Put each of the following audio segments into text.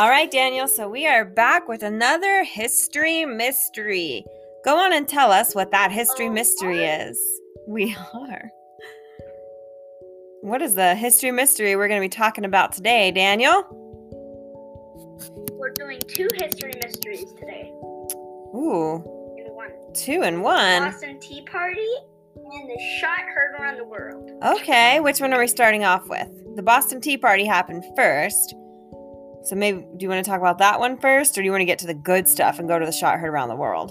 All right, Daniel. So we are back with another history mystery. Go on and tell us what that history oh, mystery is. We are. What is the history mystery we're going to be talking about today, Daniel? We're doing two history mysteries today. Ooh, In one. two and one. Boston Tea Party and the shot heard around the world. Okay, which one are we starting off with? The Boston Tea Party happened first. So maybe do you want to talk about that one first or do you want to get to the good stuff and go to the shot heard around the world?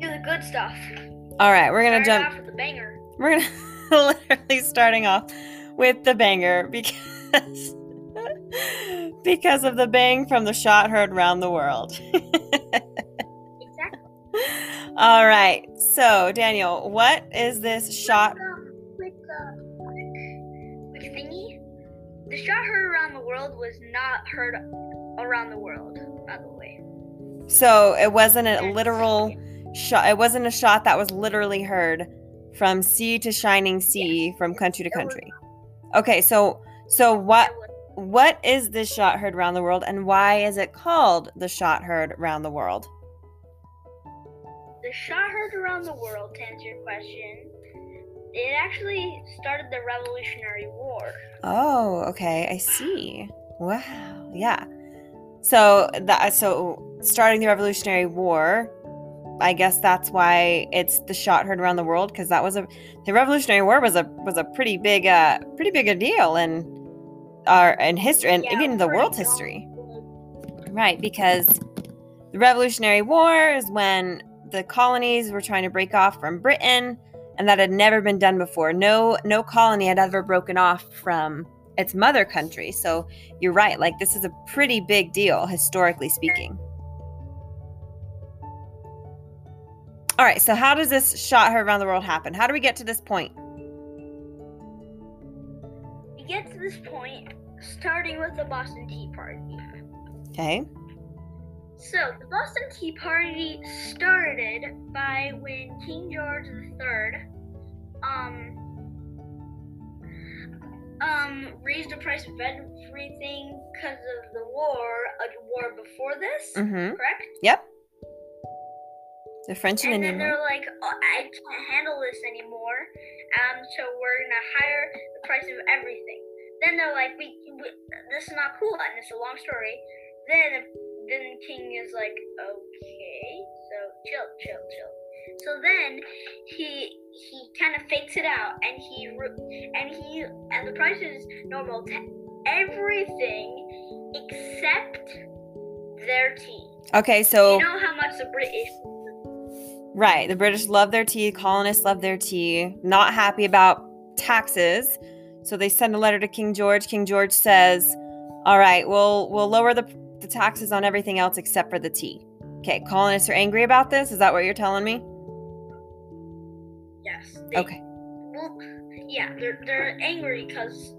Do the good stuff. All right, we're going to Start jump off with the banger. We're gonna literally starting off with the banger because because of the bang from the shot heard around the world. Exactly. All right. So, Daniel, what is this shot? The shot heard around the world was not heard around the world, by the way. So, it wasn't a literal shot. It wasn't a shot that was literally heard from sea to shining sea from country to country. Okay, so so what what is this shot heard around the world and why is it called the shot heard around the world? The shot heard around the world, to answer your question, it actually started the Revolutionary War. Oh, okay. I see. Wow. Yeah. So that so starting the Revolutionary War, I guess that's why it's the shot heard around the world because that was a the Revolutionary War was a was a pretty big uh pretty big a deal in our in history and Yeah, even the world history. Right, because the Revolutionary War is when the colonies were trying to break off from Britain and that had never been done before. No no colony had ever broken off from its mother country. So you're right, like this is a pretty big deal historically speaking. All right, so how does this shot her around the world happen? How do we get to this point? We get to this point starting with the Boston Tea Party. Okay. So, the Boston Tea Party started by when King George III um um raised the price of everything because of the war, a war before this, mm-hmm. correct? Yep. The French and And then they're like, oh, I can't handle this anymore. Um, so we're gonna higher the price of everything. Then they're like, we, we this is not cool, and it's a long story. Then, then King is like, okay, so chill, chill, chill. So then he he kind of fakes it out, and he and he and the price is normal to everything except their tea. Okay, so You know how much the British Right. The British love their tea, colonists love their tea, not happy about taxes. So they send a letter to King George. King George says, "All right, we'll we'll lower the the taxes on everything else except for the tea." Okay, colonists are angry about this. Is that what you're telling me? Yes. They, Okay. Well, yeah, they're they're angry because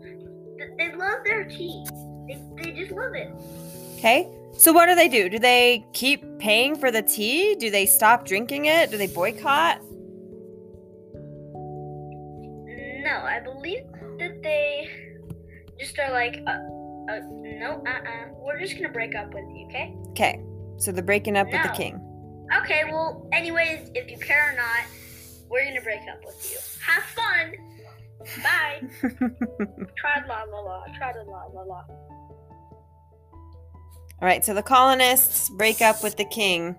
they love their tea. They, they just love it. Okay. So what do they do? Do they keep paying for the tea? Do they stop drinking it? Do they boycott? No, I believe that they just are like, uh, uh no, uh, uh, we're just gonna break up with you, okay? Okay. So they're breaking up with the king. Okay, well, anyways, if you care or not, we're gonna break up with you. Have fun. Bye. Trad la la la. Trad la la la. All right, so the colonists break up with the king.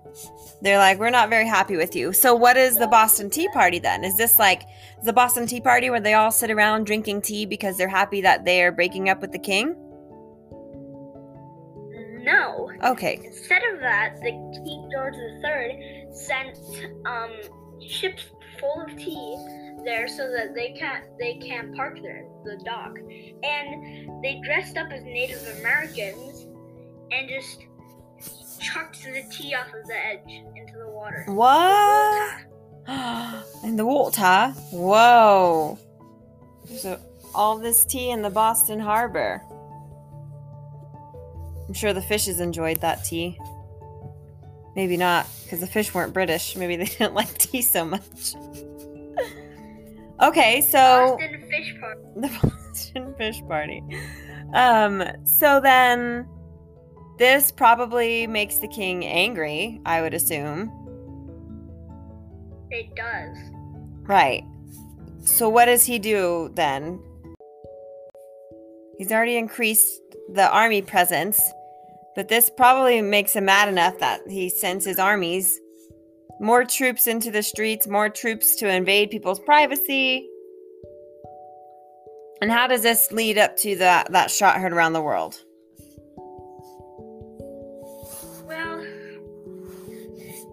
They're like, we're not very happy with you. So, what is the Boston Tea Party then? Is this like the Boston Tea Party where they all sit around drinking tea because they're happy that they're breaking up with the king? No. Okay, Instead of that, the King George III sent um, ships full of tea there so that they can't they can't park there the dock, and they dressed up as Native Americans and just chucked the tea off of the edge into the water. what? in the water? Whoa. So, all this tea in the Boston Harbor. I'm sure the fishes enjoyed that tea. Maybe not, because the fish weren't British. Maybe they didn't like tea so much. okay, so Boston Fish Park. the Boston Fish Party. um, so then this probably makes the king angry, I would assume. It does. Right. So what does he do then? He's already increased the army presence, but this probably makes him mad enough that he sends his armies more troops into the streets, more troops to invade people's privacy. And how does this lead up to that that shot heard around the world? Well,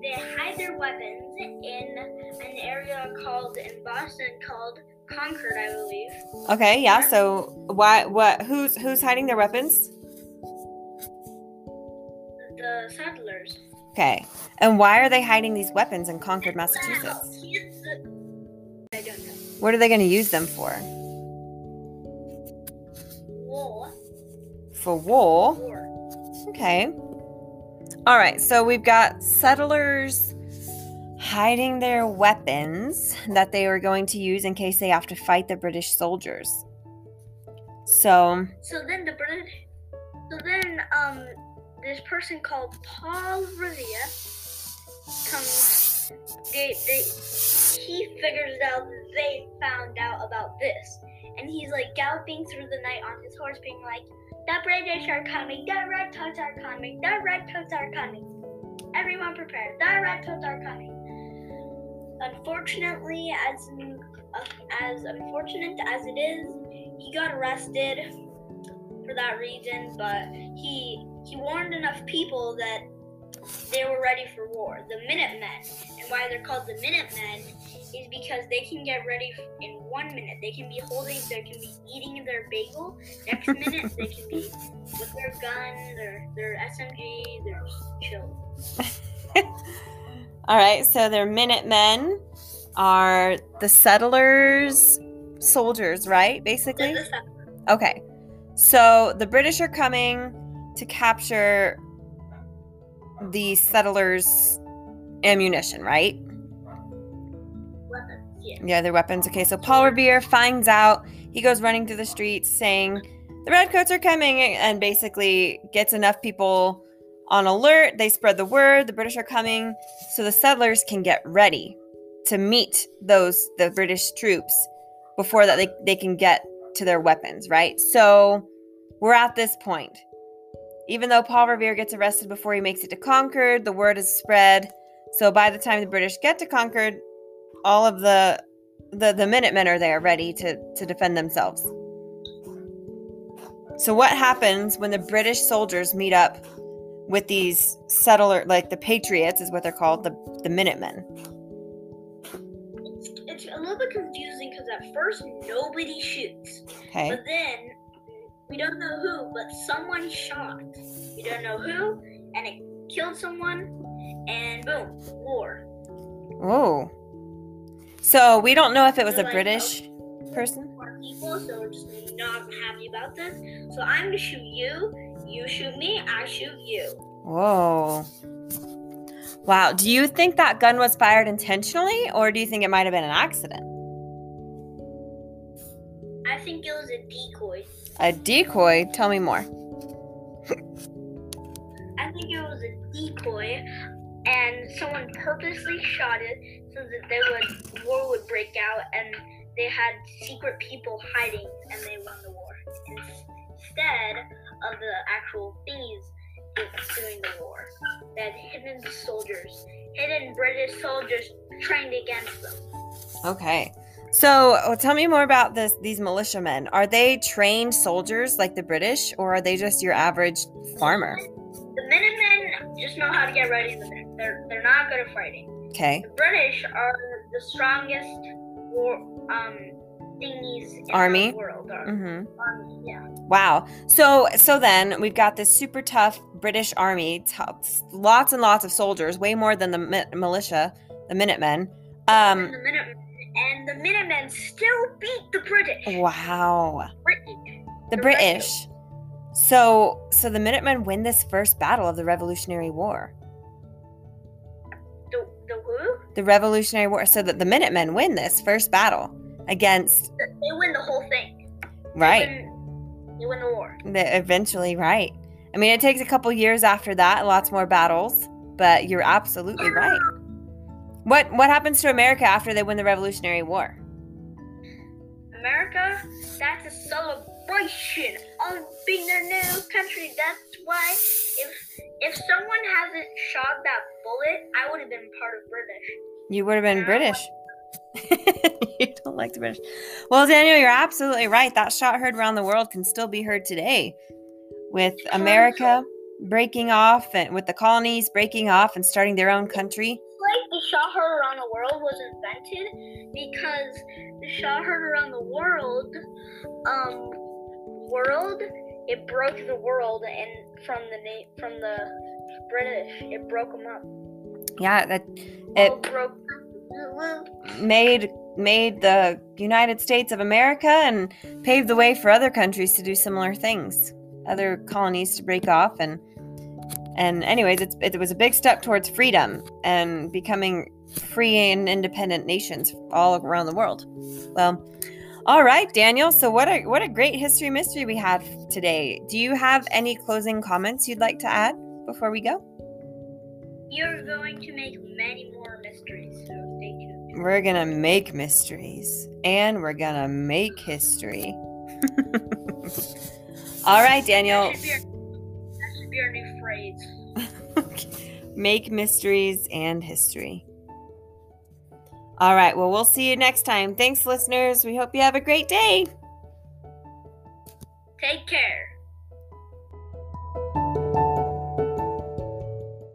they hide their weapons in an area called in Boston called Concord, I believe. Okay, yeah. So why what who's who's hiding their weapons? The settlers. Okay. And why are they hiding these weapons in Concord, Massachusetts? I don't know. What are they going to use them for? War. For wool? War. Okay. All right. So we've got settlers hiding their weapons that they were going to use in case they have to fight the British soldiers. So, So then the British. So then um this person called Paul Revere comes. They they he figures out they found out about this, and he's like galloping through the night on his horse, being like, "The British are coming! The redcoats are coming! The redcoats are coming! Everyone prepare! The redcoats are coming!" Unfortunately, as as unfortunate as it is, he got arrested for that reason, but he he warned enough people that they were ready for war. The Minutemen, and why they're called the Minutemen is because they can get ready in one minute. They can be holding, they can be eating their bagel. Next minute, they can be with their gun, their their SMG, their chill. all right. So they're Minutemen are the settlers soldiers, right? Basically. Okay. So the British are coming to capture the settlers' ammunition, right? weapons, yeah. Yeah, their weapons. Okay, so Paul Revere finds out. He goes running through the streets saying, The Redcoats are coming, and basically gets enough people on alert. They spread the word, the British are coming, so the settlers can get ready to meet those, the British troops, before that they, they can get to their weapons, right? So we're at this point. Even though Paul Revere gets arrested before he makes it to Concord, the word is spread. So by the time the British get to Concord, all of the the, the Minutemen are there ready to, to defend themselves. So what happens when the British soldiers meet up with these settler like the Patriots is what they're called, the, the Minutemen? It's, it's a little bit confusing because at first nobody shoots. Okay. But then we don't know who, but someone shot. We don't know who, and it killed someone, and boom, war. Oh. So we don't know if it was a like, British person? Our people, so we're just not happy about this. So I'm gonna shoot you, you shoot me, I shoot you. Whoa. Wow. Do you think that gun was fired intentionally or do you think it might have been an accident? I think it was a decoy. A decoy? Tell me more. I think it was a decoy, and someone purposely shot it so that they would war would break out, and they had secret people hiding, and they won the war instead of the actual thingies doing the war. They had hidden soldiers, hidden British soldiers trained against them. Okay. So oh, tell me more about this these militiamen. Are they trained soldiers like the British or are they just your average farmer? The Minutemen just know how to get ready in the minute. They're they're not good at fighting. Okay. The British are the strongest war um thingies in Army? the world. Mhm. army, yeah. Wow. So so then we've got this super tough British army, t- lots and lots of soldiers, way more than the mi- militia, the Minutemen. Um the Minutemen and the Minutemen still beat the British. wow. British. The The British. So so the Minutemen win this first battle of the Revolutionary War. The the who? The Revolutionary War so that the Minutemen win this first battle against They win the whole thing. They right. win- they win the war. The, eventually, right. I mean, it takes a couple years after that, lots more battles, but you're absolutely right. What what happens to America after they win the Revolutionary War? America, that's a celebration of being their new country. That's why if if someone hasn't shot that bullet, I would have been part of British. You would have been British. you don't like the British. Well, Daniel, you're absolutely right. That shot heard around the world can still be heard today with America breaking off and with the colonies breaking off and starting their own country. Like the shot heard around the world was invented because the shot heard around the world, um, world, it broke the world and from the na- from the British, it broke them up. Yeah, that it broke. made made the United States of America and paved the way for other countries to do similar things, other colonies to break off and and anyways, it's, it was a big step towards freedom and becoming free and independent nations all around the world. Well, all right, Daniel. So what a what a great history mystery we had today. Do you have any closing comments you'd like to add before we go? You're going to make many more mysteries, so stay tuned. We're gonna make mysteries and we're gonna make history. All right, Daniel. Be our new phrase. make mysteries and history. All right, well, we'll see you next time. Thanks, listeners. We hope you have a great day. Take care.